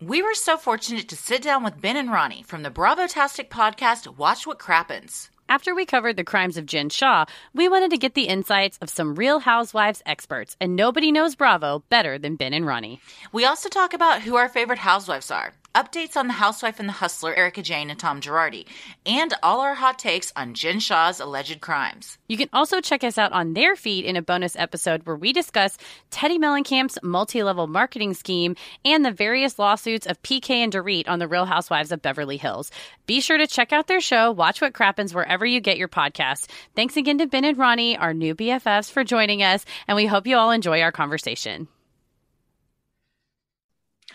We were so fortunate to sit down with Ben and Ronnie from the Bravo Tastic podcast, Watch What Crappens. After we covered the crimes of Jen Shah, we wanted to get the insights of some real housewives experts, and nobody knows Bravo better than Ben and Ronnie. We also talk about who our favorite housewives are, updates on the housewife and the hustler, Erika Jayne and Tom Girardi, and all our hot takes on Jen Shah's alleged crimes. You can also check us out on their feed in a bonus episode where we discuss Teddi Mellencamp's multi level marketing scheme and the various lawsuits of PK and Dorit on the Real Housewives of Beverly Hills. Be sure to check out their show, Watch What Crappens, wherever you get your podcast. Thanks again to Ben and Ronnie, our new BFFs, for joining us, and we hope you all enjoy our conversation.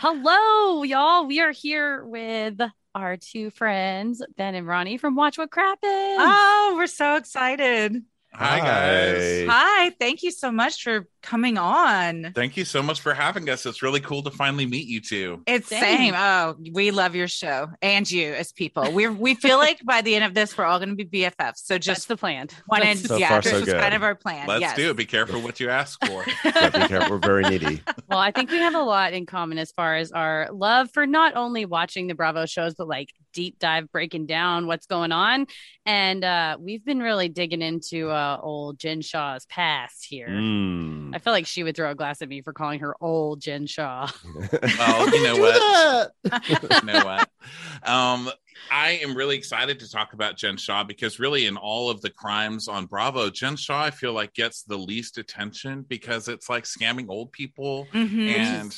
Hello, y'all. We are here with our two friends, Ben and Ronnie from Watch What Crap Is. Oh, we're so excited. Hi, guys. Hi, thank you so much for coming on. Thank you so much for having us. It's really cool to finally meet you two. It's Same. same. Oh, we love your show and you as people. We we feel like by the end of this, we're all going to be BFFs. So Just just the plan. wanted, So yeah, far, this so was good. kind of our plan. Let's yes. do it. Be careful what you ask for. Yeah, be careful. We're very needy. well, I think we have a lot in common as far as our love for not only watching the Bravo shows, but like deep dive breaking down what's going on. And uh, we've been really digging into uh, old Jen Shah's past here. Mm. I feel like she would throw a glass at me for calling her old Jen Shah. Well, you know what? you know what? Um, I am really excited to talk about Jen Shah because really in all of the crimes on Bravo, Jen Shah I feel like gets the least attention because it's like scamming old people Mhm. and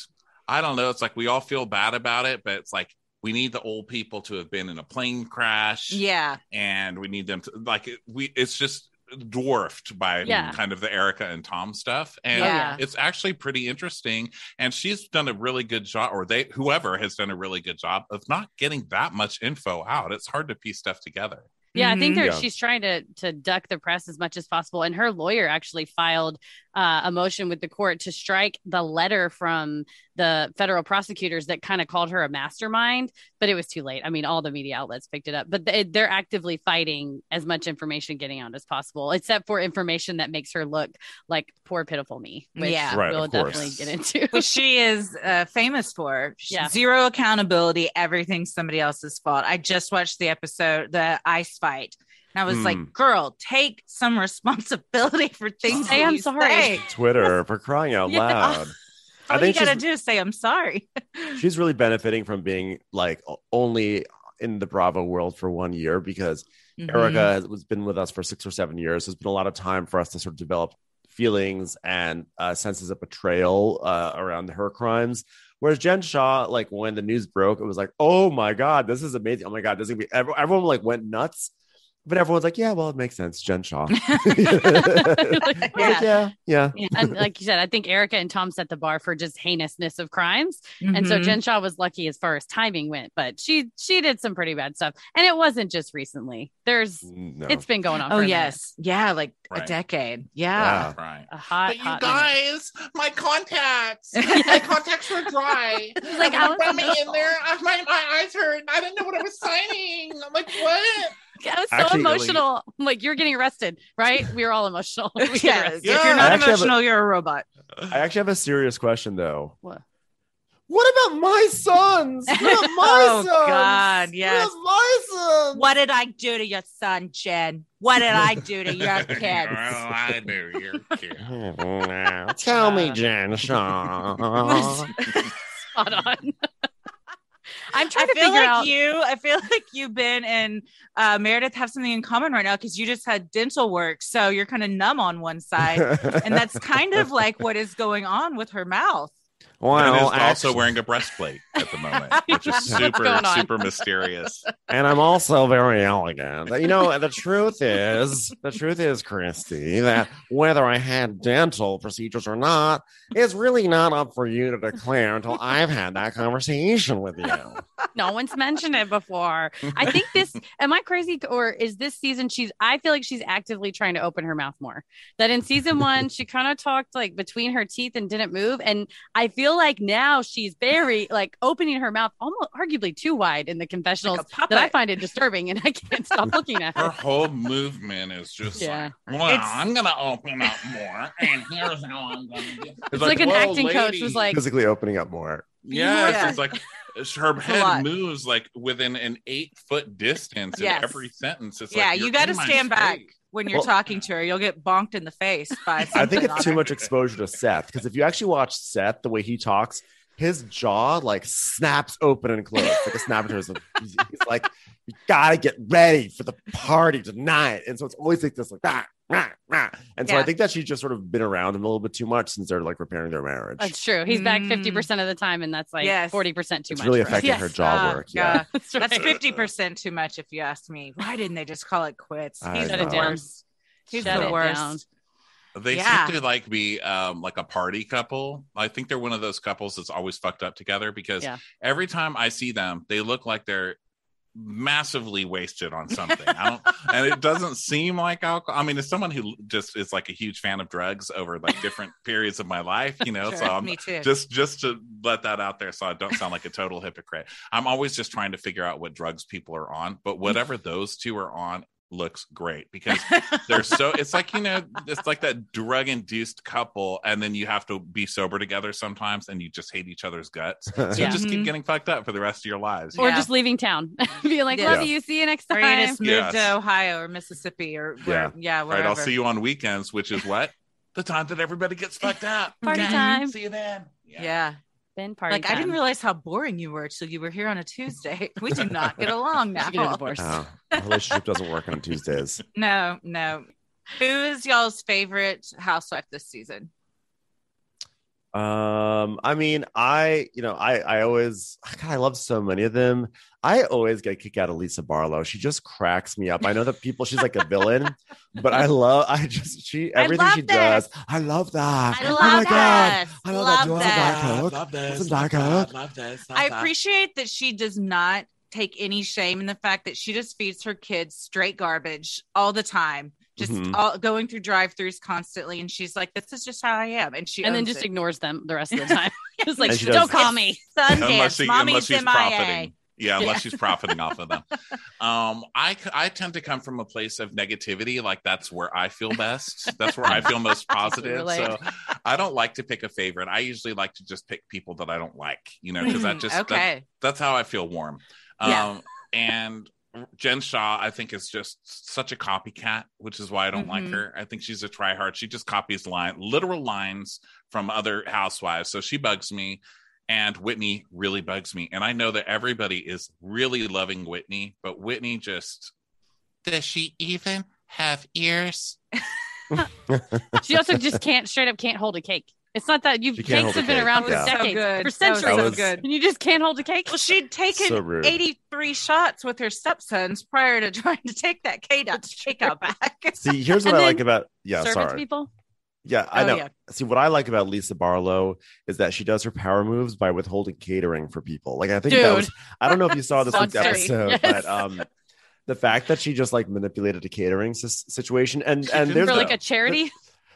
I don't know, it's like we all feel bad about it, but it's like we need the old people to have been in a plane crash yeah, and we need them to like we it's just dwarfed by Yeah. kind of the Erika and Tom stuff and Yeah. it's actually pretty interesting and she's done a really good job or they whoever has done a really good job of not getting that much info out it's hard to piece stuff together Yeah, I think Mhm. Yeah. she's trying to to duck the press as much as possible, and her lawyer actually filed uh, a motion with the court to strike the letter from the federal prosecutors that kind of called her a mastermind, but it was too late. I mean, all the media outlets picked it up, but they, they're actively fighting as much information getting out as possible, except for information that makes her look like poor pitiful me, which Yeah. Right, we'll definitely get into. which she is uh, famous for. Yeah. Zero accountability. Everything's somebody else's fault. I just watched the episode, the ice fight. And I was Hmm. like, girl, take some responsibility for things. Say I'm sorry. say. Twitter for crying out Yeah. loud. All I think you gotta do is say, I'm sorry. She's really benefiting from being like only in the Bravo world for one year because Mhm. Erika has been with us for six or seven years. There's been a lot of time for us to sort of develop feelings and uh, senses of betrayal uh, around her crimes. Whereas Jen Shah, like when the news broke, it was like, oh my god, this is amazing. Oh my god, this is gonna be. ev- Everyone like went nuts, but everyone's like, yeah, well, it makes sense, Jen Shah. Like, yeah, yeah. and like you said, I think Erika and Tom set the bar for just heinousness of crimes. And so Mhm. Jen Shah was lucky as far as timing went, but she she did some pretty bad stuff. And it wasn't just recently. There's No. it's been going on. Oh for a minute. yes, yeah, like Right. a decade. Yeah, Yeah. right a hot, but you hot minute. guys, my contacts, my contacts were dry. like, And how when you brought me emotional. in there, I- my, my eyes hurt. I didn't know what I was signing. I'm like, what? I was so Actually, like- emotional. I'm like, you're getting arrested, right? We are all emotional. We get yeah. If you're not I actually a- emotional, you're a robot. I actually have a serious question though. What? What about my sons? What about my Oh, sons? God, yes. What my sons? What did I do to your son, Jen? What did I do to your Well, kids? I knew your kid. Tell me, Jen Shah. Spot on. I'm I trying to feel figure like out. you. I feel like you, Ben, and uh, Meredith have something in common right now because you just had dental work, so you're kind of numb on one side, and that's kind of like what is going on with her mouth. Ben well, is also wearing a breastplate at the moment, which is super, super mysterious. and I'm also very elegant. You know, the truth is, the truth is, Christy, that whether I had dental procedures or not is really not up for you to declare until I've had that conversation with you. No one's mentioned it before. I think this. Am I crazy, or is this season? She's. I feel like she's actively trying to open her mouth more. That in season one, she kind of talked like between her teeth and didn't move, and I feel like now she's very like opening her mouth, almost arguably too wide in the confessionals. Like that I find it disturbing and I can't stop looking at Her her. whole movement is just Yeah. like, well, It's- I'm gonna open up more, and here's how I'm gonna do. it. It's like, an "Whoa, acting coach lady." was like, Physically opening up more. yes, Yeah. it's like her head moves like within an eight foot distance Yes. in every sentence. It's yeah, like, you got to stand back face. When you're Well- talking to her. You'll get bonked in the face by. I think it's too her. much exposure to Seth because if you actually watch Seth, the way he talks, his jaw like snaps open and closed like a snap He's, he's like, "You gotta get ready for the party tonight," and so it's always like this, like that. rah, rah. And so I think that she's just sort of been around him a little bit too much since they're like repairing their marriage. That's true. He's back Mm. 50% of the time, and that's like Yes. 40% too it's much. really for affecting Yes. her jaw Ah, work. Yeah. That's, That's fifty percent too much, if you ask me. Why didn't they just call it quits? I He's the worst. He's Shut the worst. down. They Yeah. seem to like be um, like a party couple. I think they're one of those couples that's always fucked up together because Yeah. every time I see them, they look like they're massively wasted on something. I don't, and it doesn't seem like alcohol. I mean, as someone who just is like a huge fan of drugs over like different periods of my life, you know, Sure, so I'm just just to let that out there so I don't sound like a total hypocrite. I'm always just trying to figure out what drugs people are on, but mm-hmm. whatever those two are on looks great because they're so it's like you know it's like that drug induced couple and then you have to be sober together sometimes and you just hate each other's guts so you just keep Mhm. getting fucked up for the rest of your lives Or Yeah. just leaving town. be like, Yeah. love you. See you next or you time. just moved Yes. to Ohio or Mississippi or where, yeah, all wherever. right i'll see you on weekends which is what the time that everybody gets fucked up Party Okay. time. see you then Yeah, Then party like I didn't realize how boring you were till you were here on a Tuesday. We do not get along We should get a divorce. Oh, relationship doesn't work on Tuesdays. No, no. Who is y'all's favorite housewife this season? Um, I mean, I, you know, I, I always, God, I love so many of them. I always get a kick out of Lisa Barlow. She just cracks me up. I know that people, she's like a villain, but I love, I just, she, everything she love does. I love that. I oh love my God. I love that. Do you want some that. Diet love this Some Diet love this I appreciate that she does not take any shame in the fact that she just feeds her kids straight garbage all the time, just Mhm. all, going through drive-throughs constantly, and she's like, "This is just how I am," and she and then just it. ignores them the rest of the time. it's like, she don't does- call me. unless Sundance, she unless mommy's she's MIA. profiting yeah unless Yeah. she's profiting off of them um i c- i tend to come from a place of negativity like that's where i feel best that's where i feel most positive so i don't like to pick a favorite i usually like to just pick people that i don't like you know because that Mm, just that- okay. that's how i feel warm um Yeah. and Jen Shah, I think, is just such a copycat, which is why I don't like Mhm. her. I think she's a tryhard. She just copies line, literal lines from other housewives. So she bugs me. And Whitney really bugs me. And I know that everybody is really loving Whitney, but Whitney just does she even have ears? She also just can't straight up can't hold a cake. It's not that you've cakes have a been cake, around for yeah. So decades, good. for That was centuries, so so good. and you just can't hold a cake. Well, she'd taken So 83 shots with her stepsons prior to trying to take that cake out, cake out back. See, here's what I like about, yeah, Serve sorry. people. Yeah, I Oh, know. yeah. See, what I like about Lisa Barlow is that she does her power moves by withholding catering for people. Like I think that was I don't know if you saw this week's episode, Yes. but um the fact that she just like manipulated a catering s- situation and She and did there's For that. a- like a charity.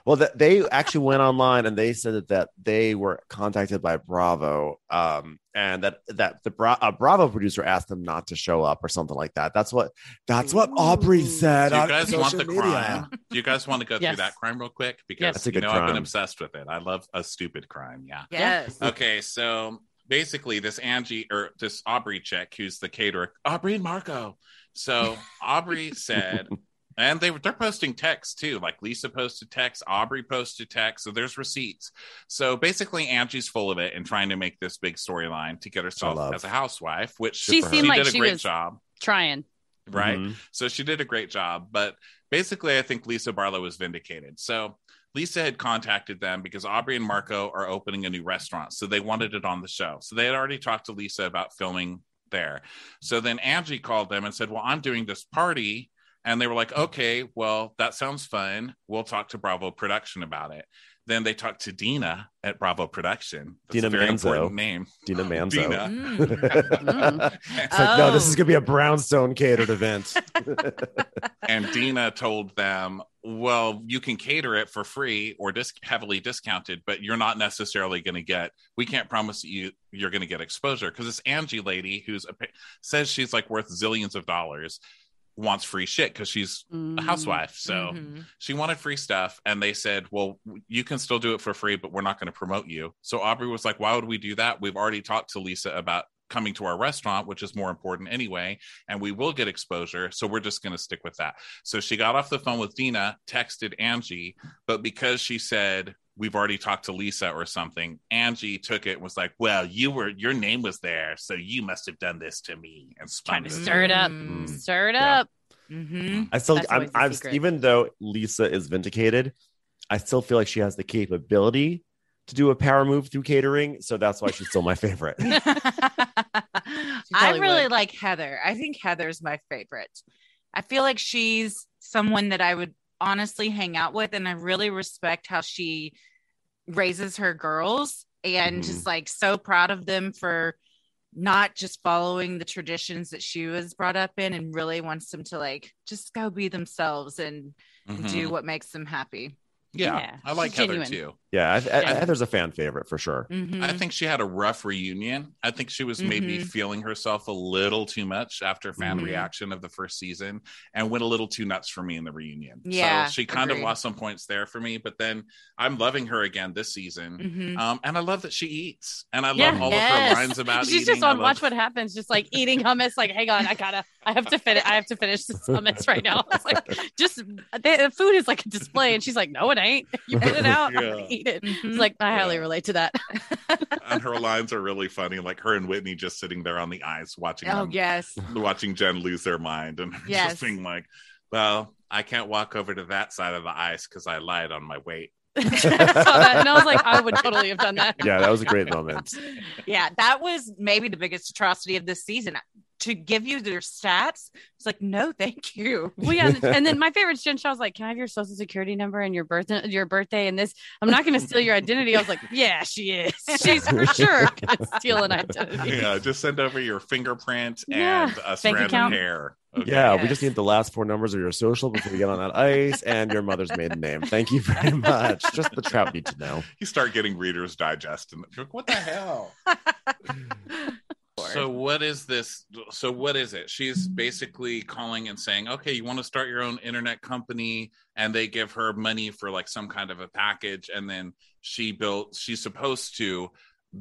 Well that they actually went online and they said that, that they were contacted by Bravo um and that that the Bra- a Bravo producer asked them not to show up or something like that. That's what that's what Aubrey said. Do you guys want the media. crime? Do you guys want to go Yes. through that crime real quick? Because Yes. That's a you good know I've been obsessed with it. I love a stupid crime. Yeah. Yes. Okay, so basically, this Angie or this Aubrey chick, who's the caterer, Aubrey and Marco. So Aubrey said, and they were they're posting texts too. Like Lisa posted texts, Aubrey posted texts. So there's receipts. So basically, Angie's full of it and trying to make this big storyline to get herself as a housewife, which She for her. seemed she like did a she great was job, trying. right? Mhm. So she did a great job. But basically, I think Lisa Barlow was vindicated. So Lisa had contacted them because Aubrey and Marco are opening a new restaurant. So they wanted it on the show. So they had already talked to Lisa about filming there. So then Angie called them and said, Well, I'm doing this party. And they were like, Okay, well, that sounds fun. We'll talk to Bravo Production about it. Then they talked to Dina at Bravo Production. That's Dina a very Manzo. important name. Dina Manzo. Dina. Mm. it's like, no, this is Oh. gonna be a brownstone catered event. and Dina told them, "Well, you can cater it for free or dis- heavily discounted, but you're not necessarily going to get. We can't promise you you're going to get exposure because this Angie lady who's a, says she's like worth zillions of dollars wants free shit because she's a Mm. housewife. So Mhm. she wanted free stuff, and they said, "Well, you can still do it for free, but we're not going to promote you." So Aubrey was like, "Why would we do that? We've already talked to Lisa about." coming to our restaurant, which is more important anyway, and we will get exposure. So we're just going to stick with that. So she got off the phone with Dina, texted Angie, but because she said, we've already talked to Lisa or something. Angie took it and was like, "Well, you were your name was there, so you must have done this to me." And spun Trying to stir it up. Mm. Stir it Yeah. up. Mm-hmm. I still, That's I'm, I'm secret. even though Lisa is vindicated, I still feel like she has the capability to do a power move through catering. So that's why she's still my favorite. I really would. like Heather. I think Heather's my favorite. I feel like she's someone that I would honestly hang out with, and I really respect how she raises her girls and Mhm. just like so proud of them for not just following the traditions that she was brought up in and really wants them to like just go be themselves and Mhm. do what makes them happy. Yeah, Yeah, I like Heather genuine. too. Yeah, I, I, Yeah. Heather's a fan favorite for sure. Mhm. I think she had a rough reunion. I think she was maybe Mhm. feeling herself a little too much after fan Mhm. reaction of the first season and went a little too nuts for me in the reunion. Yeah, So she kind of lost some points there for me, but then I'm loving her again this season. Mhm. Um, and I love that she eats. And I love Yeah. all of her lines about She's eating. just on love- Watch What Happens, just like eating hummus. Like, hang on, I gotta, I have to finish, I have to finish this hummus right now. It's like, just the, the food is like a display, and she's like, no, it ain't. You put it out, Yeah. Eat it. Mhm. It's like I highly Yeah. relate to that. and her lines are really funny. Like her and Whitney just sitting there on the ice watching oh them, yes. watching Jen lose their mind and Yes. just being like, well, I can't walk over to that side of the ice because I lied on my weight. I saw that, and I was like, I would totally have done that. Yeah, that was a great moment. yeah, that was maybe the biggest atrocity of this season. To give you their stats, it's like, no, thank you. Well, yeah, and then my favorite Jen Shah was like, "Can I have your social security number and your birth your birthday and this? I'm not going to steal your identity." I was like, "Yeah, she is. She's for sure going to steal an identity." Yeah, just send over your fingerprint Yeah. and a strand of hair. Okay. Yeah, we just need the last four numbers of your social before we get on that ice and your mother's maiden name. Thank you very much. Just the trout need to know. You start getting Reader's Digest, and you're like, what the hell? So what is this? So what is it? She's basically calling and saying, "Okay, you want to start your own internet company?" And they give her money for like some kind of a package, and then she built. She's supposed to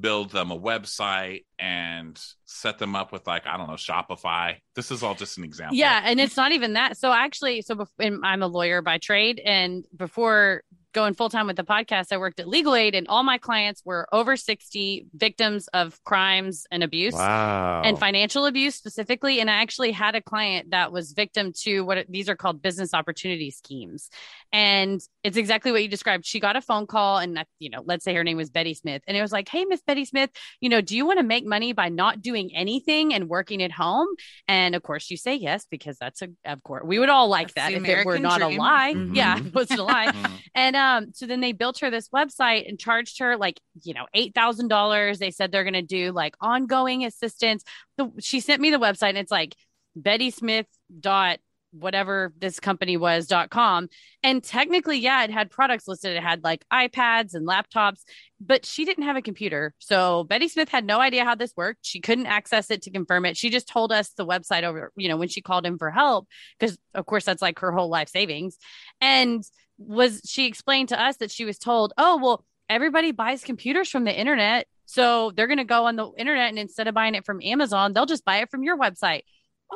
build them a website and set them up with like I don't know Shopify. This is all just an example. Yeah, and it's not even that. So actually, so bef- I'm a lawyer by trade, and before going full time with the podcast, I worked at Legal Aid, and all my clients were over 60 victims of crimes and abuse. Wow. and financial abuse specifically. And I actually had a client that was victim to what these are called business opportunity schemes. And it's exactly what you described. She got a phone call, and you know, let's say her name was Betty Smith, and it was like, "Hey, Miss Betty Smith, you know, do you want to make money by not doing anything and working at home?" And of course, you say yes because that's a of course we would all like That's that if it were American not a dream. lie. Mhm. Yeah, it wasn't a lie. Mhm. And um, so then they built her this website and charged her like, you know, eight thousand dollars. They said they're gonna do like ongoing assistance. The, she sent me the website and it's like Betty Smith dot whatever this company was dot com. And technically, yeah, it had products listed. It had like iPads and laptops, but she didn't have a computer. So Betty Smith had no idea how this worked. She couldn't access it to confirm it. She just told us the website over, you know, when she called in for help, because of course that's like her whole life savings. And was she explained to us that she was told, oh, well, everybody buys computers from the internet. So they're going to go on the internet and instead of buying it from Amazon, they'll just buy it from your website.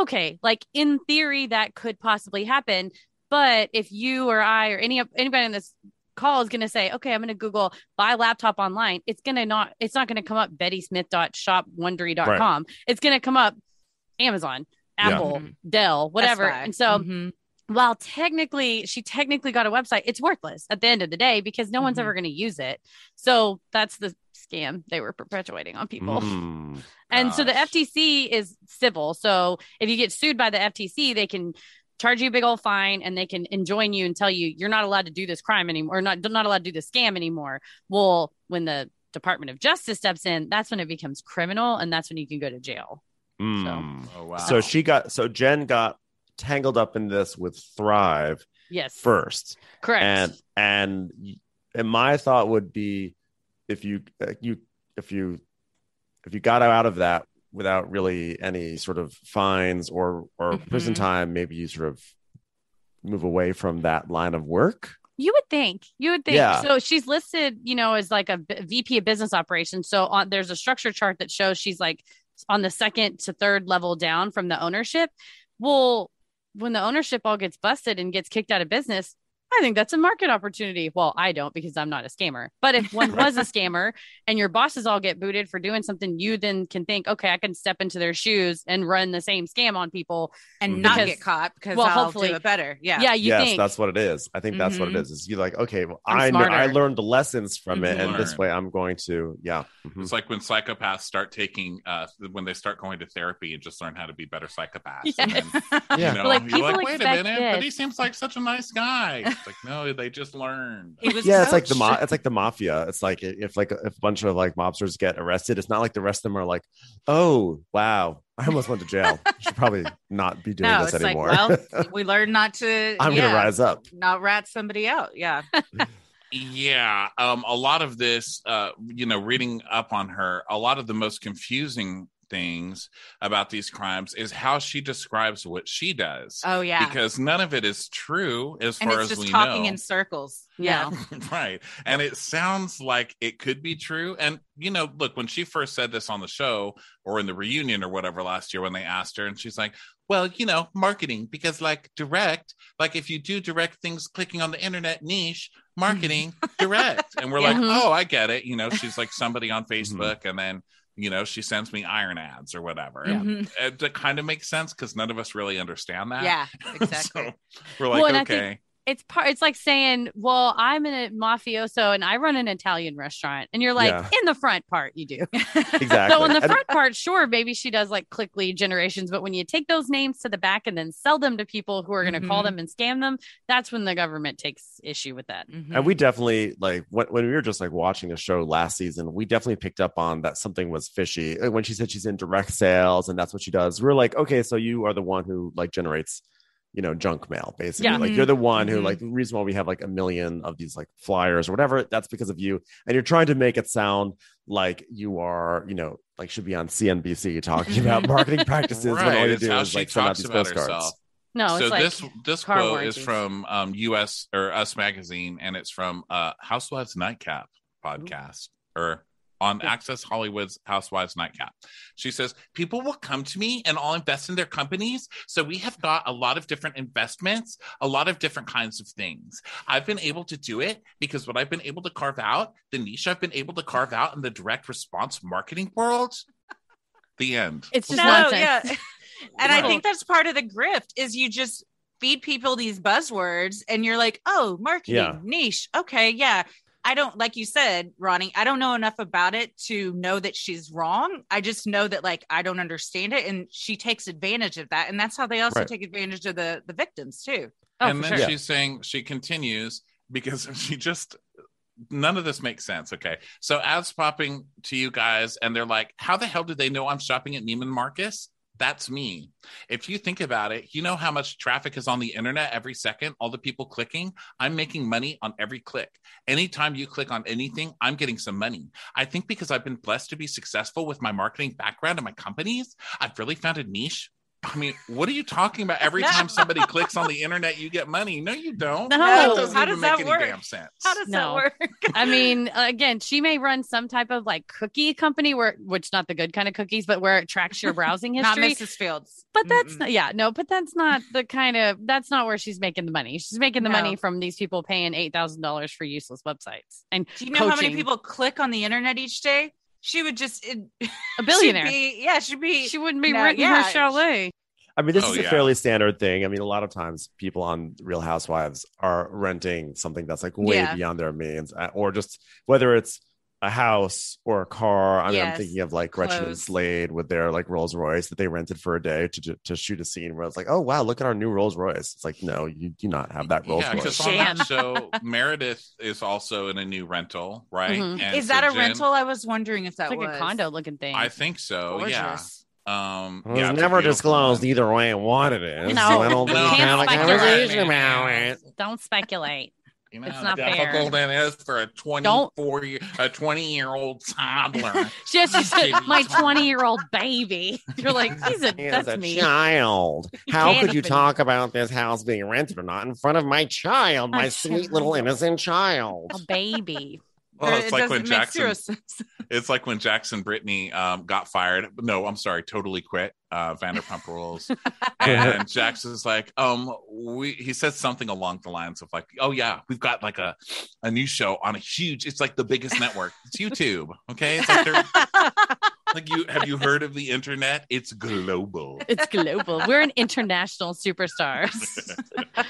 Okay. Like in theory, that could possibly happen. But if you or I or any anybody in this call is going to say, okay, I'm going to Google buy laptop online, it's going to not, it's not going to come up bettysmith.shopwondery.com. It's going to come up Amazon, Apple, Mhm. Dell, whatever. And so Mhm. While technically she technically got a website, it's worthless at the end of the day because no one's Mhm. ever going to use it. So that's the scam they were perpetuating on people. Mm. And so the FTC is civil. So if you get sued by the FTC, they can charge you a big old fine and they can enjoin you and tell you you're not allowed to do this crime anymore, or not not allowed to do this scam anymore. Well, when the Department of Justice steps in, that's when it becomes criminal and that's when you can go to jail. Mm. Oh wow. So she got so Jen got tangled up in this with Thrive Yes. first, Correct. and and and my thought would be if you uh, you if you if you got out of that without really any sort of fines or or prison Mhm. time, maybe you sort of move away from that line of work. You would think. You would think. Yeah. So she's listed, you know, as like a VP of business operations. So on there's a structure chart that shows she's like on the second to third level down from the ownership. Well, when the ownership all gets busted and gets kicked out of business, I think that's a market opportunity. Well, I don't because I'm not a scammer. But if one was a scammer and your bosses all get booted for doing something, you then can think, okay, I can step into their shoes and run the same scam on people. and not Because- get caught because well, I'll hopefully- do it better. Yeah. Yeah, you yes, think that's what it is. I think that's what it Mhm. is. Is you like, okay, well, I'm I know, I learned the lessons from it, and this way I'm going to, yeah. Mhm. It's like when psychopaths start taking, uh, when they start going to therapy and just learn how to be better psychopaths. And then, Yeah. you know, Like, you're people like, wait a expect minute, but he seems like such a nice guy. It's like, no, they just learned. He was yeah, it's like the coached. ma- it's like the mafia. It's like if like if a bunch of like mobsters get arrested, it's not like the rest of them are like, oh wow, I almost went to jail. I should probably not be doing no, this it's anymore. like, well, we learned not to. I'm yeah, gonna rise up. Not rat somebody out. Yeah. Yeah, um, a lot of this, uh, you know, reading up on her, a lot of the most confusing things about these crimes is how she describes what she does. Oh yeah. Because none of it is true as and far it's as just we talking know. in circles. Yeah. Yeah. right. And it sounds like it could be true. And, you know, look, when she first said this on the show or in the reunion or whatever last year when they asked her, and she's like, well, you know, marketing, because like direct, like if you do direct things clicking on the internet niche, marketing, direct. And we're Yeah. like, oh, I get it. You know, she's like somebody on mm-hmm. Facebook and then, you know, she sends me iron ads or whatever. Yeah. And it, it kind of makes sense because none of us really understand that. Yeah. Exactly. so we're like, Well, and I think- okay. It's part it's like saying well i'm in a mafioso and i run an italian restaurant and you're like Yeah. in the front part you do Exactly. so on the front part sure maybe she does like click lead generations but when you take those names to the back and then sell them to people who are going to call Mhm. them and scam them that's when the government takes issue with that Mhm. and we definitely like when, when we were just like watching the show last season we definitely picked up on that something was fishy Like, when she said she's in direct sales and that's what she does we are like okay so you are the one who like generates you know junk mail basically Yeah. like you're the one who Mhm. like the reason why we have like a million of these like flyers or whatever that's because of you and you're trying to make it sound like you are you know like should be on cnbc talking about marketing practices when all Right, you it's do how is she like send out these postcards herself. no so it's like this this car quote warranties. is from um us or us magazine and it's from uh housewives nightcap podcast or on access hollywood's housewives nightcap she says people will come to me and i'll invest in their companies so we have got a lot of different investments a lot of different kinds of things i've been able to do it because what i've been able to carve out the niche i've been able to carve out in the direct response marketing world the end it's just no, nonsense yeah. and I think that's part of the grift is you just feed people these buzzwords and you're like, oh, marketing, Yeah. niche. Okay, yeah. I don't like you said, Ronnie, I don't know enough about it to know that she's wrong. I just know that like I don't understand it and she takes advantage of that. And that's how they also Right. take advantage of the the victims too. oh, and then sure. she's saying she continues because she just none of this makes sense okay so ads popping to you guys and they're like how the hell did they know i'm shopping at neiman marcus that's me. If you think about it you know how much traffic is on the internet every second all the people clicking? I'm making money on every click. Anytime you click on anything i'm getting some money. I think because i've been blessed to be successful with my marketing background and my companies i've really found a niche I mean, what are you talking about? Every time somebody clicks on the internet, you get money. No, you don't. No. that doesn't How even does make that any work? damn sense. How does No. that work? I mean, again, she may run some type of like cookie company where, which not the good kind of cookies, but where it tracks your browsing history. Not. Mrs. Fields. But that's Mm-mm. not, yeah, no, but that's not the kind of, that's not where she's making the money. She's making the No. money from these people paying $8,000 for useless websites and Do you know how many people click on the internet each day? She would just it, a billionaire. She'd be, yeah, she'd be. she wouldn't be No, renting yeah, her chalet. I mean, this Oh, is a yeah. fairly standard thing. I mean, a lot of times people on Real Housewives are renting something that's like way Yeah. beyond their means, uh, or just whether it's a house or a car. I mean, I'm thinking of like Gretchen and Slade with their like Rolls Royce that they rented for a day to to shoot a scene where it's like, oh wow, look at our new Rolls Royce. It's like, no, you do not have that Rolls yeah, Royce. on that show, Meredith is also in a new rental, right? Mhm. And Is so that a Jen- rental? I was wondering if that It's like was a condo looking thing. I think so. Yeah. Um, It was yeah, it's a never disclosed one. either way what it is. No, so I don't No. Can't speculate. conversation about it. Don't speculate. You know It's how not fair. difficult it is for a twenty-four year, a twenty-year-old toddler. She has just Kidding. my 20 year old baby. You're like, he's a, As that's a me. child, how can't could you even- talk about this house being rented or not in front of my child, my My sweet little innocent child? A baby. Well, it's it like when Jackson it's like when Jax and Brittany um, got fired. No, I'm sorry, totally quit. Uh, Vanderpump Rules, and Jax's like, um, we. He says something along the lines of like, oh yeah, we've got like a a new show on a huge. It's like the biggest network. It's YouTube. Okay, it's like they're like you. Have you heard of the internet? It's global. It's global. We're an international superstars.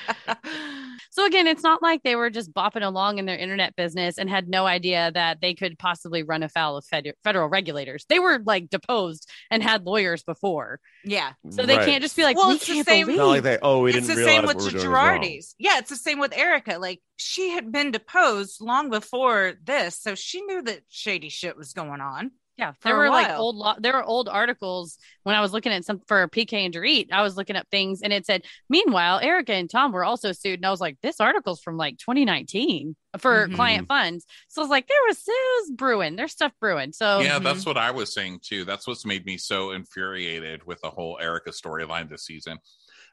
so again, it's not like they were just bopping along in their internet business and had no idea that they could possibly run afoul of fed- federal regulators. They were like deposed and had lawyers before, yeah. so they Right. can't just be like, Well, "We it's the can't same- believe." Not like they. Oh, we it's didn't the same with the were doing was wrong. Girardis. Yeah, it's the same with Erika. Like she had been deposed long before this, so she knew that shady shit was going on. Yeah, there a were like old lo- there were old articles when I was looking at some for PK and Dorit. I was looking up things and it said, meanwhile, Erika and Tom were also sued. And I was like, this article's from like 2019 for Mhm. client funds. So I was like, there was, sues brewing. There's stuff brewing. So yeah, Mhm. that's what I was saying too. That's what's made me so infuriated with the whole Erika storyline this season.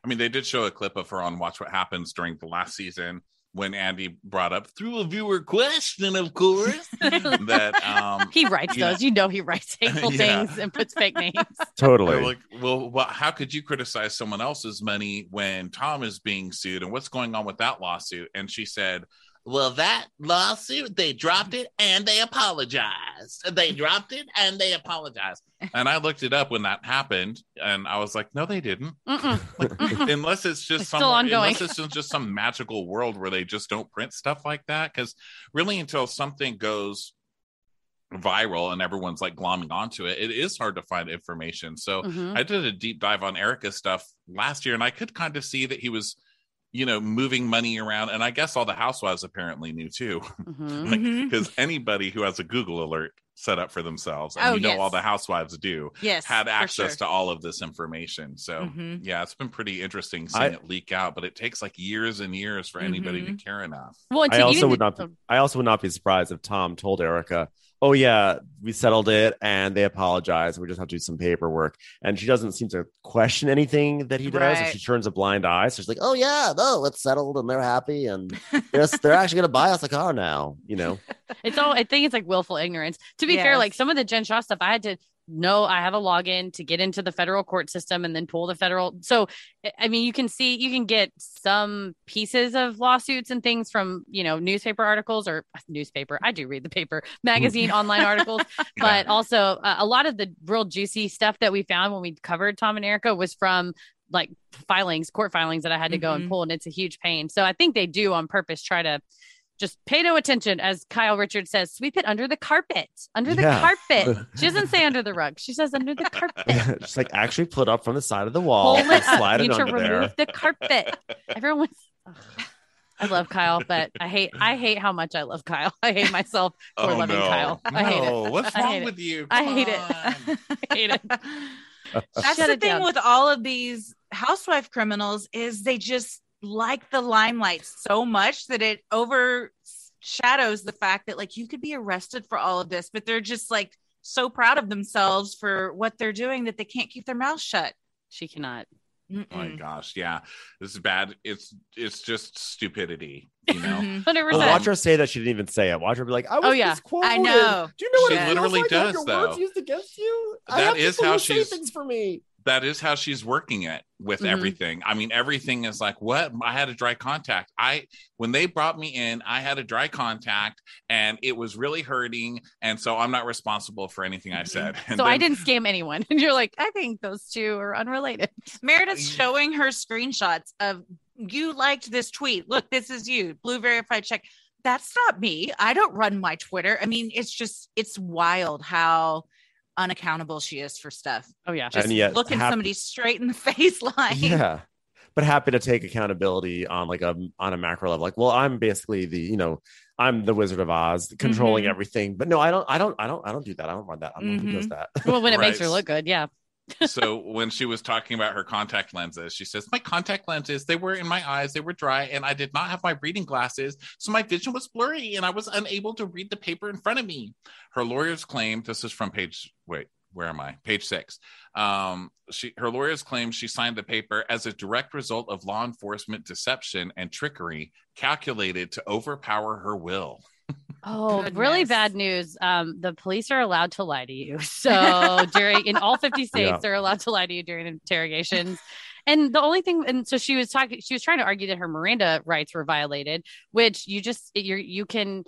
I mean, they did show a clip of her on Watch What Happens during the last season when Andy brought up through a viewer question, of course, that um he writes You know- those. You know, he writes hateful Yeah. things and puts fake names. Totally. They're like, well, well, how could you criticize someone else's money when Tom is being sued and what's going on with that lawsuit? And she said, well, that lawsuit, they dropped it and they apologized. They dropped it and they apologized. And I looked it up when that happened and I was like, no, they didn't. Mm-mm. Like, Mm-mm. unless it's just It's some, still ongoing. unless it's just some magical world where they just don't print stuff like that. Because really, until something goes viral and everyone's like glomming onto it, it is hard to find information. So Mhm. I did a deep dive on Erika's stuff last year, and I could kind of see that he was, you know, moving money around. And I guess all the housewives apparently knew too, Mhm. like Mhm. because anybody who has a Google alert set up for themselves, and Oh, you know yes. all the housewives do, Yes, had access sure. to all of this information. So Mhm. yeah, it's been pretty interesting seeing I- it leak out, but it takes like years and years for anybody Mm-hmm. to care enough. Well, I also would the- not. Be, I also would not be surprised if Tom told Erika, "Oh yeah, we settled it, and they apologize. We just have to do some paperwork." And she doesn't seem to question anything that he does. and Right. she turns a blind eye. So she's like, "Oh yeah, no, it's settled, and they're happy, and they're, they're actually going to buy us a car now." You know, It's all I think it's like willful ignorance. To be fair, like some of the Jen Shah stuff, I had to know I have a login to get into the federal court system and then pull the federal. So I- mean, you can see you can get some pieces of lawsuits and things from you know newspaper articles or newspaper. I do read the paper, magazine, online articles, but also uh, a lot of the real juicy stuff that we found when we covered Tom and Erika was from like filings, court filings that I had to go and Mhm. pull, and it's a huge pain. So I think they do on purpose try to just pay no attention, as Kyle Richards says, sweep it under the carpet, under the Yeah. carpet. She doesn't say under the rug; she says under the carpet. She's like actually pull it up from the side of the wall, Pull and it up. slide You it need to under remove there. the carpet. Everyone's. Ugh. I love Kyle, but I hate I hate how much I love Kyle. I hate myself for oh loving no, Kyle. I hate it. no, what's I wrong hate it. with you? I Come hate it. I hate it. That's Shut the it thing down. with all of these housewife criminals is they just like the limelight so much that it overshadows the fact that like you could be arrested for all of this, but they're just like so proud of themselves for what they're doing that they can't keep their mouth shut. She cannot. Oh my gosh, yeah, this is bad. It's it's just stupidity, you know. Mhm. Hundred Well, percent. watch her say that she didn't even say it. Watch her be like, "I was Oh, yeah. misquoted." I know. Do you know what She it feels literally like does, your words used against you? I have is people how who say she's- things for me. That is how she's working it with Mhm. everything. I mean, everything is like, what? I had a dry contact. I when they brought me in, I had a dry contact and it was really hurting. And so I'm not responsible for anything I Mhm. said. And so I didn't scam anyone. And you're like, I think those two are unrelated. Meredith's showing her screenshots of you liked this tweet. Look, this is you, blue verified check. That's not me. I don't run my Twitter. I mean, it's just it's wild how unaccountable she is for stuff. Oh yeah. Just And yet looking hap- somebody straight in the face line. yeah but happy to take accountability on like a on a macro level like well i'm basically the you know i'm the wizard of oz controlling Mhm. everything but no i don't i don't i don't i don't do that i don't run that i don't know who does that Well, when it makes her look good, yeah. So when she was talking about her contact lenses, she says, My contact lenses, they were in my eyes, they were dry, and I did not have my reading glasses. So my vision was blurry and I was unable to read the paper in front of me. Her lawyers claim this is from page wait, where am I? Page six. Um, she her lawyers claim she signed the paper as a direct result of law enforcement deception and trickery calculated to overpower her will. Oh, really bad news. Um, the police are allowed to lie to you. So during in all 50 states, Yeah. they're allowed to lie to you during interrogations. And the only thing, and so she was talking, she was trying to argue that her Miranda rights were violated, which you just you're you can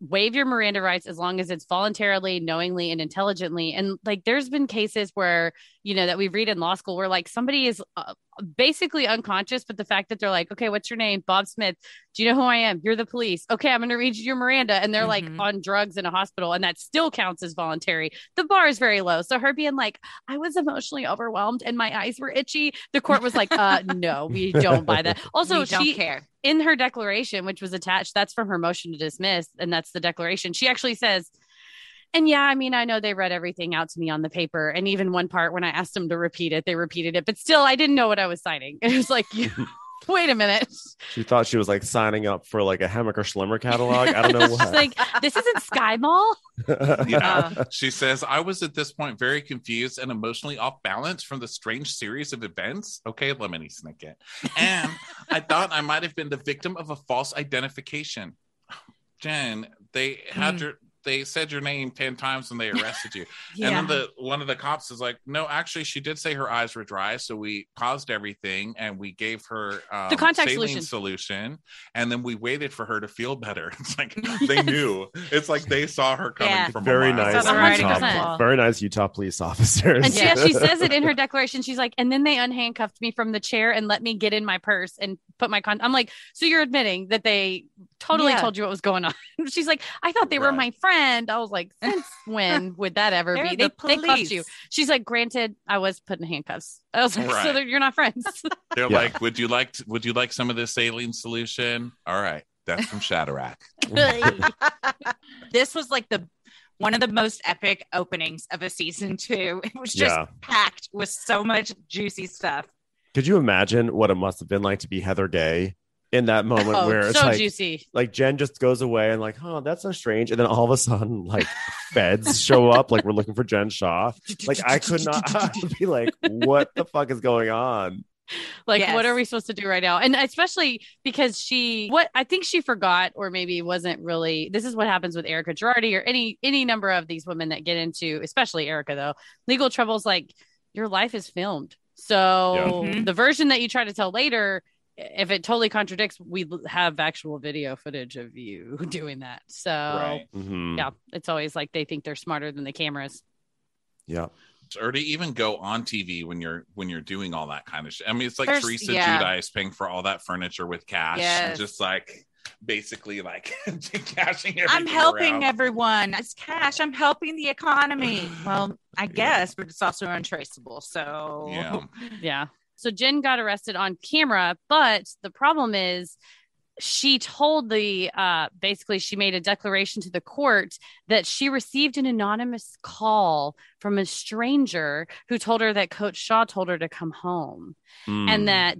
waive your Miranda rights as long as it's voluntarily, knowingly, and intelligently. And like, there's been cases where you know that we read in law school where like somebody is uh, basically unconscious, but the fact that they're like, okay, what's your name, Bob Smith? Do you know who I am? You're the police. Okay, I'm going to read you your Miranda. And they're like Mhm. on drugs in a hospital, and that still counts as voluntary. The bar is very low. So her being like, I was emotionally overwhelmed and my eyes were itchy. The court was like, uh, no, we don't buy that. Also, we she care. in her declaration, which was attached, that's from her motion to dismiss, and that's the declaration. She actually says, and yeah, I mean, I know they read everything out to me on the paper, and even one part when I asked them to repeat it, they repeated it, but still, I didn't know what I was signing. It was like, wait a minute, She thought she was like signing up for like a Hammacher Schlemmer catalog. I don't know she's what. like, this isn't Sky Mall. Yeah. Uh, She says, I was at this point very confused and emotionally off balance from the strange series of events. Okay, Lemony Snicket. And I thought I might have been the victim of a false identification. Jen, they had Mm. your they said your name 10 times and they arrested you. yeah. And then the one of the cops is like, No, actually, she did say her eyes were dry. So we paused everything and we gave her um, The contact solution. solution. And then we waited for her to feel better. It's like they knew. It's like they saw her coming Yeah. from Very nice, Saw the writing on on the Utah, very nice Utah police officers. And she, yeah, she says it in her declaration. She's like, and then they unhandcuffed me from the chair and let me get in my purse and put my con. I'm like, so you're admitting that they totally Yeah. told you what was going on. She's like, I thought they were my friend. I was like, since when would that ever be? They, the they cuffed you. She's like, granted, I was put in handcuffs. I was like, so Right. they're- you're not friends. They're Yeah. like, "Would you like? To, would you like some of this saline solution?" All right, that's from Shatterack. this was like the one of the most epic openings of a season two. It was just Yeah. packed with so much juicy stuff. Could you imagine what it must have been like to be Heather Gay in that moment oh, where it's so like, juicy. like Jen just goes away and like, oh, that's so strange. And then all of a sudden, like feds show up, like we're looking for Jen Shah. Like I could not I be like, what the fuck is going on? Like, Yes. what are we supposed to do right now? And especially because she, what I think she forgot, or maybe wasn't really. This is what happens with Erika Girardi or any any number of these women that get into, especially Erika though, legal troubles. Like your life is filmed, so Yeah. Mhm. the version that you try to tell later, if it totally contradicts, we have actual video footage of you doing that. So Mhm. yeah, it's always like they think they're smarter than the cameras. Yeah. or to even go on TV when you're when you're doing all that kind of shit. I mean, it's like There's- Teresa yeah. Giudice paying for all that furniture with cash, Yes. just like basically like cashing everything. I'm helping around. everyone. It's cash. I'm helping the economy. Well, I guess, but it's also untraceable. So Yeah, Yeah. So Jen got arrested on camera, but the problem is she told the uh basically she made a declaration to the court that she received an anonymous call from a stranger who told her that coach Shah told her to come home Mm. and that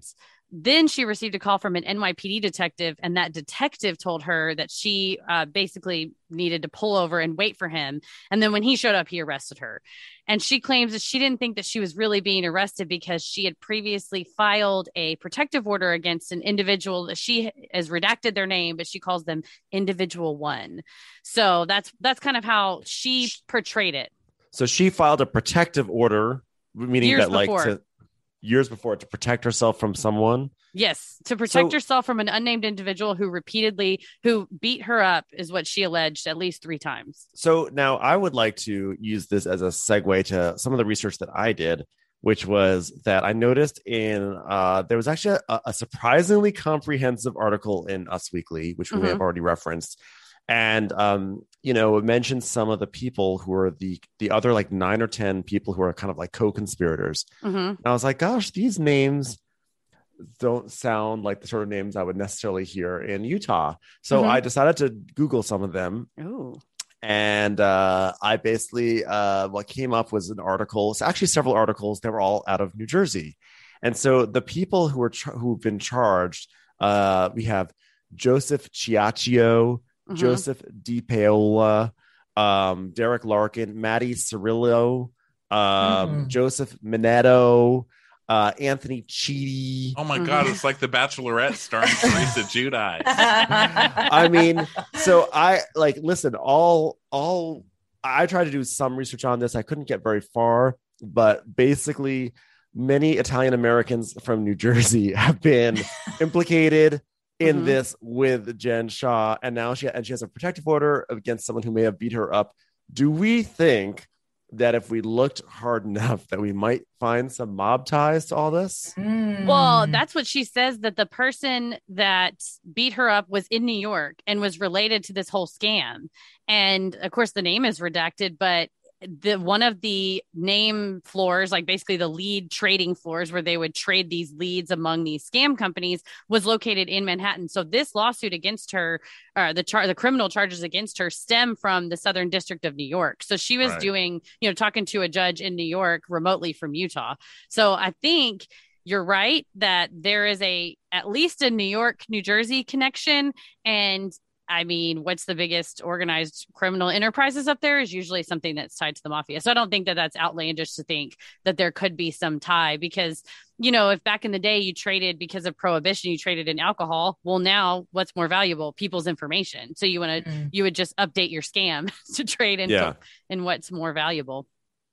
then she received a call from an NYPD detective, and that detective told her that she uh, basically needed to pull over and wait for him. And then when he showed up, he arrested her. And she claims that she didn't think that she was really being arrested because she had previously filed a protective order against an individual that she has redacted their name, but she calls them individual one. So that's that's kind of how she portrayed it. So she filed a protective order, meaning Years that like to, years before to protect herself from someone. Yes, to protect So- herself from an unnamed individual who repeatedly who beat her up is what she alleged at least 3 times. So now I would like to use this as a segue to some of the research that I did, which was that I noticed in uh, there was actually a, a surprisingly comprehensive article in Us Weekly, which we may Mhm. have already referenced, and um, you know it mentioned some of the people who are the the other like nine or ten people who are kind of like co-conspirators. Mhm. And I was like, gosh, these names don't sound like the sort of names I would necessarily hear in Utah. So Mhm. I decided to Google some of them Ooh. and uh, I basically uh, what came up was an article. It's actually several articles. They were all out of New Jersey, and so the people who were char- who've been charged, uh, we have Joseph Chiaccio, Mhm. Joseph Di Paola, um, Derek Larkin, Maddie Cirillo, um, Mhm. Joseph Minetto, uh, Anthony Cheedy. Oh my god, it's like the Bachelorette starring Teresa Giudice. I mean, so I like listen, all all I tried to do some research on this. I couldn't get very far, but basically many Italian Americans from New Jersey have been implicated in Mhm. this with Jen Shah and now she and she has a protective order against someone who may have beat her up. Do we think that if we looked hard enough that we might find some mob ties to all this? Well, that's what she says that the person that beat her up was in New York and was related to this whole scam. And of course, the name is redacted, but the one of the name floors, like basically the lead trading floors where they would trade these leads among these scam companies, was located in Manhattan. So this lawsuit against her, uh, the char- the criminal charges against her, stem from the Southern District of New York. So she was Right. doing, you know, talking to a judge in New York remotely from Utah. So I think you're right that there is a at least a New York, New Jersey connection. And I mean, what's the biggest organized criminal enterprises up there is usually something that's tied to the mafia. So I don't think that that's outlandish to think that there could be some tie because, you know, if back in the day you traded because of prohibition, you traded in alcohol. Well, now what's more valuable? People's information. So you want to, Mm. you would just update your scam to trade in, Yeah. in what's more valuable.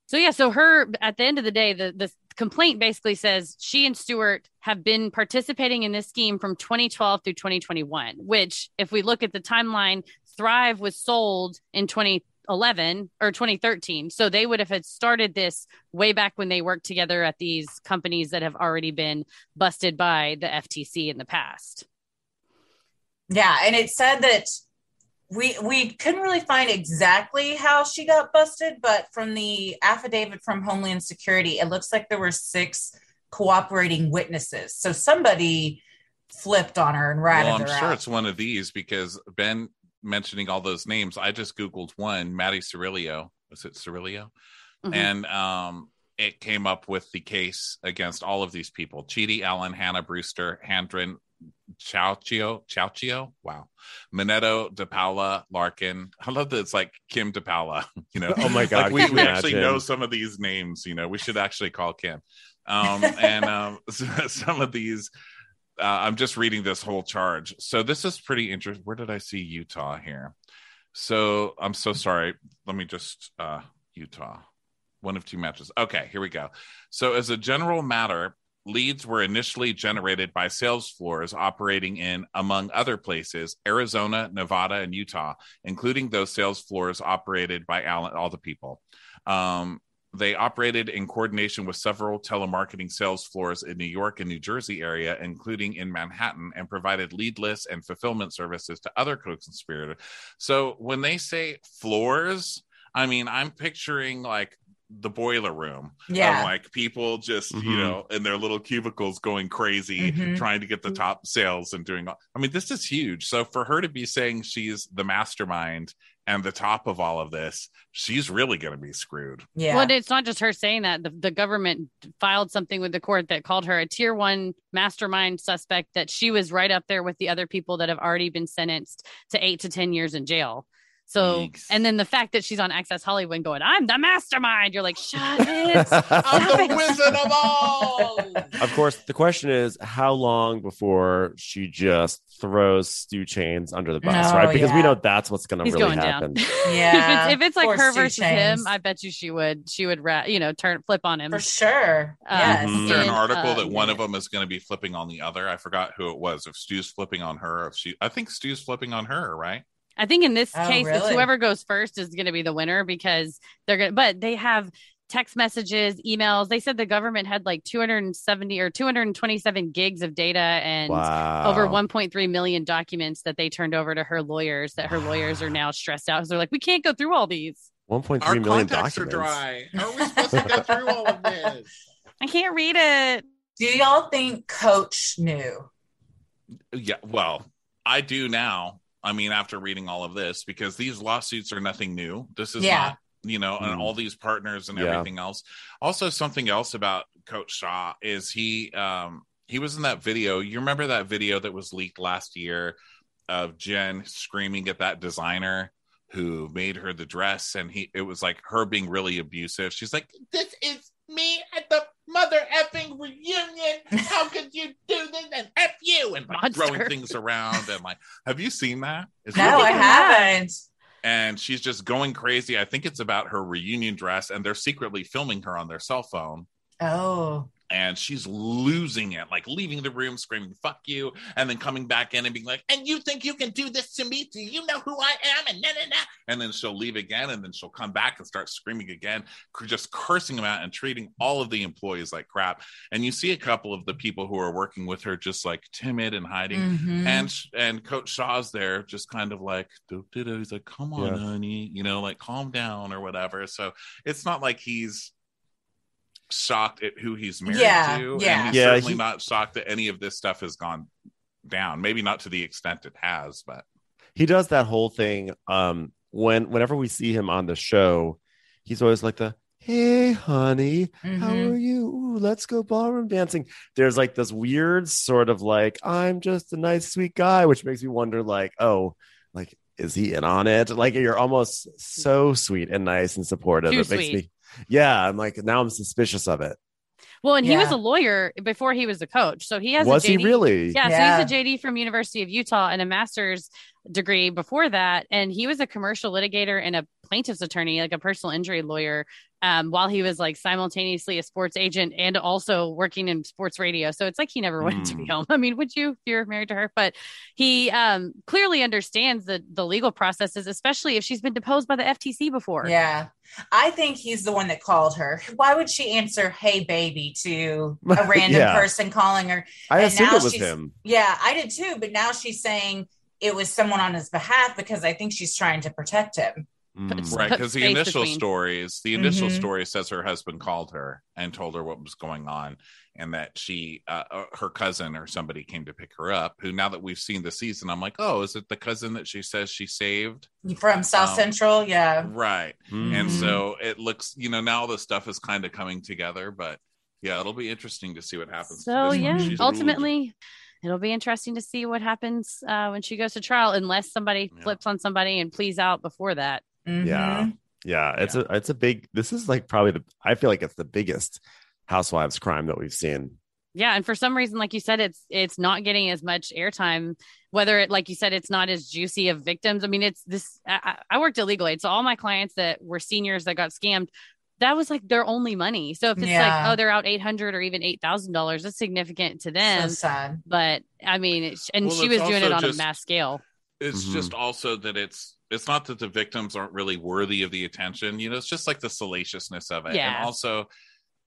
So yeah, so her at the end of the day, the the complaint basically says she and Stuart have been participating in this scheme from 2012 through 2021. Which, if we look at the timeline, Thrive was sold in 2011 or 2013, so they would have had started this way back when they worked together at these companies that have already been busted by the FTC in the past. Yeah, and it said that we we couldn't really find exactly how she got busted, but from the affidavit from Homeland Security, it looks like there were six cooperating witnesses. So somebody flipped on her and ratted well, I'm her sure out. it's one of these because Ben mentioning all those names, I just googled one, Maddie Cirillo. Was it Cirillo? Mhm. And um, it came up with the case against all of these people: Chidi Allen, Hannah Brewster, Handren, Chauchio, Chauchio. Wow, Minetto, DePaula, Larkin. I love that it's like Kim DePaula. You know, Oh my God, Like we, we actually know some of these names. You know, we should actually call Kim. Um, and um, some of these. Uh, I'm just reading this whole charge. So this is pretty interesting. Where did I see Utah here? So I'm so sorry. Let me just uh Utah. One of two matches. Okay, here we go. So as a general matter, leads were initially generated by sales floors operating in among other places, Arizona, Nevada, and Utah, including those sales floors operated by all the people. Um, they operated in coordination with several telemarketing sales floors in New York and New Jersey area, including in Manhattan, and provided lead lists and fulfillment services to other co-conspirators. So when they say floors, I mean I'm picturing like the boiler room yeah. of like people just you Mhm. know in their little cubicles going crazy Mhm. trying to get the top sales and doing all i mean this is huge so for her to be saying she's the mastermind and the top of all of this she's really going to be screwed yeah. Well, it's not just her saying that. The, the government filed something with the court that called her a tier one mastermind suspect, that she was right up there with the other people that have already been sentenced to eight to 10 years in jail. So, Yikes. and then the fact that she's on Access Hollywood going, I'm the mastermind. You're like, shut it. i'm the wizard of all Of course, the question is how long before she just throws Stu Chains under the bus, Oh, right? Because we know that's what's going to He's really going down. happen. yeah. if it's, if it's like Poor her Stu versus Chains. him, I bet you she would, she would, ra- you know, turn, flip on him. for sure. Uh, yes. Mhm. Is there an article uh, that one of them is going to be flipping on the other? I forgot who it was. If Stu's flipping on her, if she, I think Stu's flipping on her, right? I think in this Oh, case, it's whoever goes first is going to be the winner because they're going to, but they have text messages, emails. They said the government had like 270 or 227 gigs of data and wow. over 1.3 million documents that they turned over to her lawyers that her lawyers are now stressed out. So they're like, we can't go through all these. 1.3 Our million documents. are dry. How are we supposed to get through all of this? I can't read it. Do y'all think Coach knew? Yeah, well, I do now. I mean, after reading all of this, because these lawsuits are nothing new. This is Yeah. not, you know, and Mm. all these partners and Yeah. everything else. Also, something else about Coach Shah is he um he was in that video. You remember that video that was leaked last year of Jen screaming at that designer who made her the dress, and he it was like her being really abusive. She's like, "This is me at the mother effing reunion. How could you do this? And F you and like Monster. throwing things around and like have you seen that? Is No, it- I think I have. haven't. and she's just going crazy. I think it's about her reunion dress, and they're secretly filming her on their cell phone. Oh, And she's losing it, like leaving the room screaming, fuck you, and then coming back in and being like, and you think you can do this to me? Do you know who I am? And na, na, na. And then she'll leave again, and then she'll come back and start screaming again, just cursing them out and treating all of the employees like crap. And you see a couple of the people who are working with her just like timid and hiding. Mhm. And and Coach Shah's there, just kind of like, he's like, "Come on, Yeah. honey," you know, like calm down or whatever. So it's not like he's shocked at who he's married Yeah, to, yeah. and he's Yeah, certainly he- not shocked that any of this stuff has gone down. Maybe not to the extent it has, but he does that whole thing um when whenever we see him on the show he's always like the hey honey how Mhm. are you Ooh, let's go ballroom dancing there's like this weird sort of like i'm just a nice sweet guy which makes me wonder like oh like is he in on it like you're almost so sweet and nice and supportive Too it makes sweet. me yeah i'm like now i'm suspicious of it. Well, and he was a lawyer before he was a coach, so he has was a he really? Yeah, Yeah. so he's a JD from University of Utah and a master's degree before that, and he was a commercial litigator and a plaintiff's attorney, like a personal injury lawyer, um, while he was like simultaneously a sports agent and also working in sports radio. So it's like he never wanted to be Hmm. home. I mean, would you if you're married to her? But he um, clearly understands the the legal processes, especially if she's been deposed by the FTC before. yeah. I think he's the one that called her. Why would she answer "Hey, baby" to a random Yeah. person calling her? i And assumed now it was him Yeah, I did too. But now she's saying it was someone on his behalf because I think she's trying to protect him. Mm. right because the initial between. stories, the initial Mhm. story says her husband called her and told her what was going on, and that she, uh, uh, her cousin or somebody came to pick her up. Who now that we've seen the season, I'm like, oh, is it the cousin that she says she saved? From South Um, Central, yeah. Right. Mm. And so it looks, you know, now the stuff is kind of coming together, but yeah, it'll be interesting to see what happens. So yeah, She's ruled. ultimately, it'll be interesting to see what happens uh, when she goes to trial, unless somebody Yeah. flips on somebody and pleads out before that. Mhm. Yeah. Yeah, it's a it's a big this is like probably the I feel like it's the biggest housewives crime that we've seen. Yeah, and for some reason, like you said, it's it's not getting as much airtime. Whether it, like you said, it's not as juicy of victims. I mean, it's this. I, I I worked at legal aid, so all my clients that were seniors that got scammed, that was like their only money. So if it's Yeah. like, oh, they're out eight hundred or even eight thousand dollars, that's significant to them. So sad. but I mean, it's, and Well, she was doing it on just- a mass scale. It's Mhm. just also that it's it's not that the victims aren't really worthy of the attention. You know, it's just like the salaciousness of it. Yeah. And also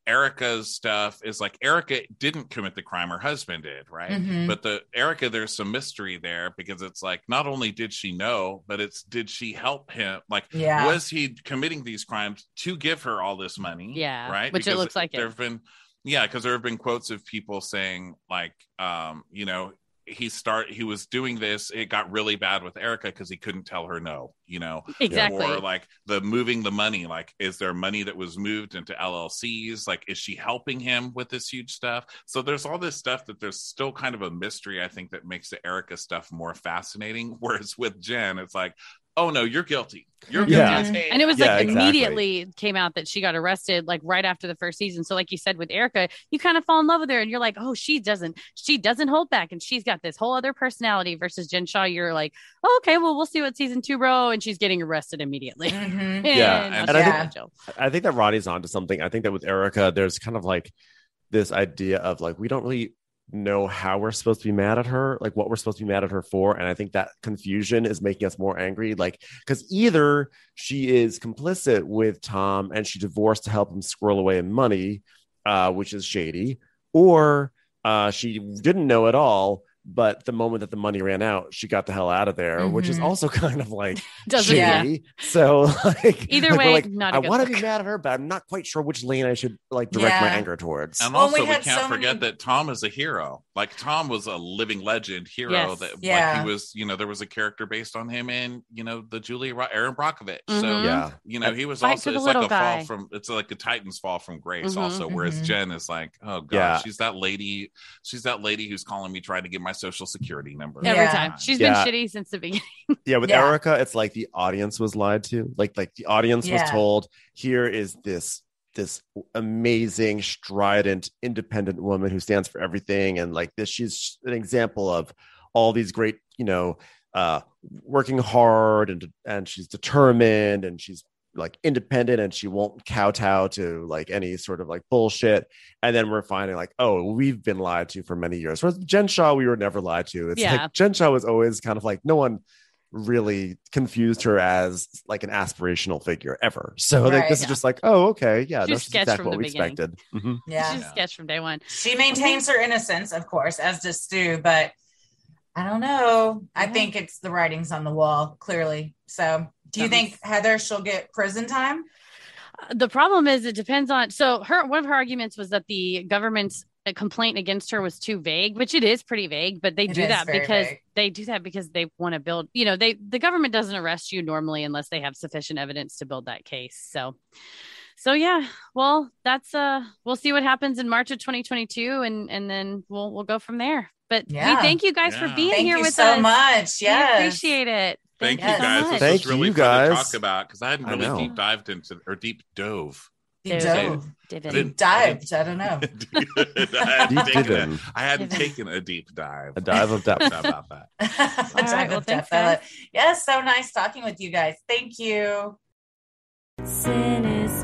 Erika's stuff is like Erika didn't commit the crime, her husband did, right? Mhm. But the Erika, there's some mystery there because it's like not only did she know, but it's did she help him? Like, Yeah. was he committing these crimes to give her all this money? Yeah, right. which it looks like there have been, yeah, because there have been quotes of people saying like, um, you know, he start he was doing this. It got really bad with Erika because he couldn't tell her no. You know, Exactly. or like the moving the money like is there money that was moved into llcs like is she helping him with this huge stuff so there's all this stuff that there's still kind of a mystery i think that makes the erika stuff more fascinating whereas with jen it's like oh no you're guilty you're guilty Yeah. And it was Yeah, like exactly. immediately came out that she got arrested, like right after the first season. So, like you said with Erika, you kind of fall in love with her, and you're like, oh, she doesn't, she doesn't hold back, and she's got this whole other personality. Versus Jen Shah, you're like, oh, okay, well, we'll see what season two, bro, and she's getting arrested immediately. Mhm. Yeah, And and I think- in jail. I think that Ronnie's onto something. I think that with Erika, there's kind of like this idea of like we don't really know how we're supposed to be mad at her, like what we're supposed to be mad at her for. And I think that confusion is making us more angry. Like, because either she is complicit with Tom and she divorced to help him squirrel away money, uh, which is shady, or uh, she didn't know at all. But the moment that the money ran out, she got the hell out of there, which is Mhm. also kind of like Doesn't shady. Yeah. So like Either like, we're way, like, not a I want to be mad at her, but I'm not quite sure which lane I should like direct my anger towards. And Well, also, we we, can't so forget many- that Tom is a hero. Like Tom was a living legend hero. Yes. That Yeah. like he was, you know, there was a character based on him in, you know, the Julia Ro- Erin Brockovich. So Mhm. yeah, you know, he was Fight also it's like a guy. fall from it's like a Titan's fall from grace. Mhm. Also, whereas Mhm. Jen is like, oh god, Yeah. she's that lady. She's that lady who's calling me trying to get my social security number Every Yeah. time. She's Yeah. been shitty since the beginning. yeah. With Yeah. Erika, it's like the audience was lied to. Like like the audience was told, here is this this amazing, strident, independent woman who stands for everything. And like this, she's an example of all these great, you know, uh, working hard and and she's determined and she's like independent and she won't kowtow to like any sort of like bullshit. And then we're finding like, oh, we've been lied to for many years. Whereas Jen Shah, we were never lied to. It's Yeah. like Jen Shah was always kind of like no one really confused her as like an aspirational figure ever. So like Right. this is just like, oh, okay, yeah, that's sketched exactly what we beginning. expected. Mhm. Yeah. She's sketched from day one. She maintains her innocence, of course, as does Stu, but I don't know. I Yeah. think it's the writings on the wall, clearly. So do you That think Heather she'll get prison time? the problem is it depends on so her one of her arguments was that the government's uh, complaint against her was too vague which it is pretty vague but they It do that because vague. they do that because they want to build you know they the government doesn't arrest you normally unless they have sufficient evidence to build that case so so yeah well that's uh we'll see what happens in march of 2022 and and then we'll we'll go from there but Yeah. we thank you guys for being Thank here you with so us so much. Yeah. Yes. appreciate it Thank you you guys. much. This Thank was really you, fun to guys. talk about because I hadn't really know. deep dived into or deep dove. You Dove. dove. Divin. You dived. I don't know. I hadn't, Deep taken, a, divin. I hadn't Divin. taken a deep dive. A dive of depth. How about that? A right, dive well, of depth. I love- Yes, so nice talking with you guys. Thank you. Sin is